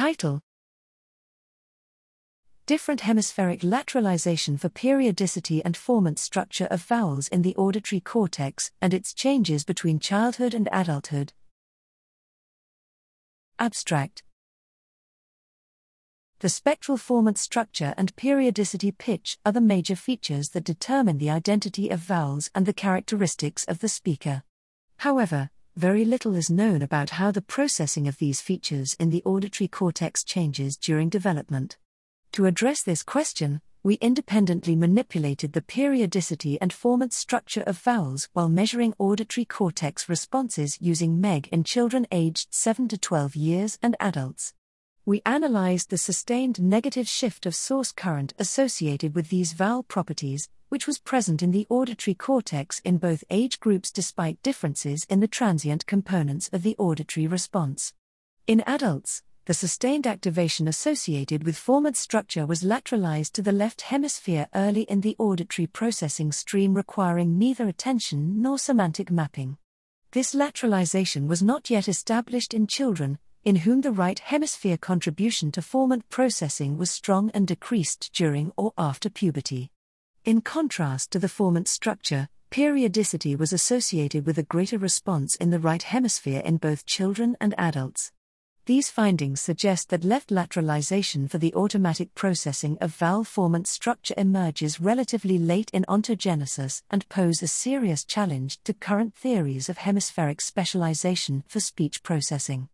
Title Different hemispheric lateralization for periodicity and formant structure of vowels in the auditory cortex and its changes between childhood and adulthood. Abstract The spectral formant structure and periodicity pitch are the major features that determine the identity of vowels and the characteristics of the speaker. However, very little is known about how the processing of these features in the auditory cortex changes during development. To address this question, we independently manipulated the periodicity and formant structure of vowels while measuring auditory cortex responses using MEG in children aged 7 to 12 years and adults. We analyzed the sustained negative shift of source current associated with these vowel properties, which was present in the auditory cortex in both age groups despite differences in the transient components of the auditory response. In adults, the sustained activation associated with formant structure was lateralized to the left hemisphere early in the auditory processing stream, requiring neither attention nor semantic mapping. This lateralization was not yet established in children, in whom the right hemisphere contribution to formant processing was strong and decreased during or after puberty. In contrast to the formant structure, periodicity was associated with a greater response in the right hemisphere in both children and adults. These findings suggest that left lateralization for the automatic processing of vowel formant structure emerges relatively late in ontogenesis and pose a serious challenge to current theories of hemispheric specialization for speech processing.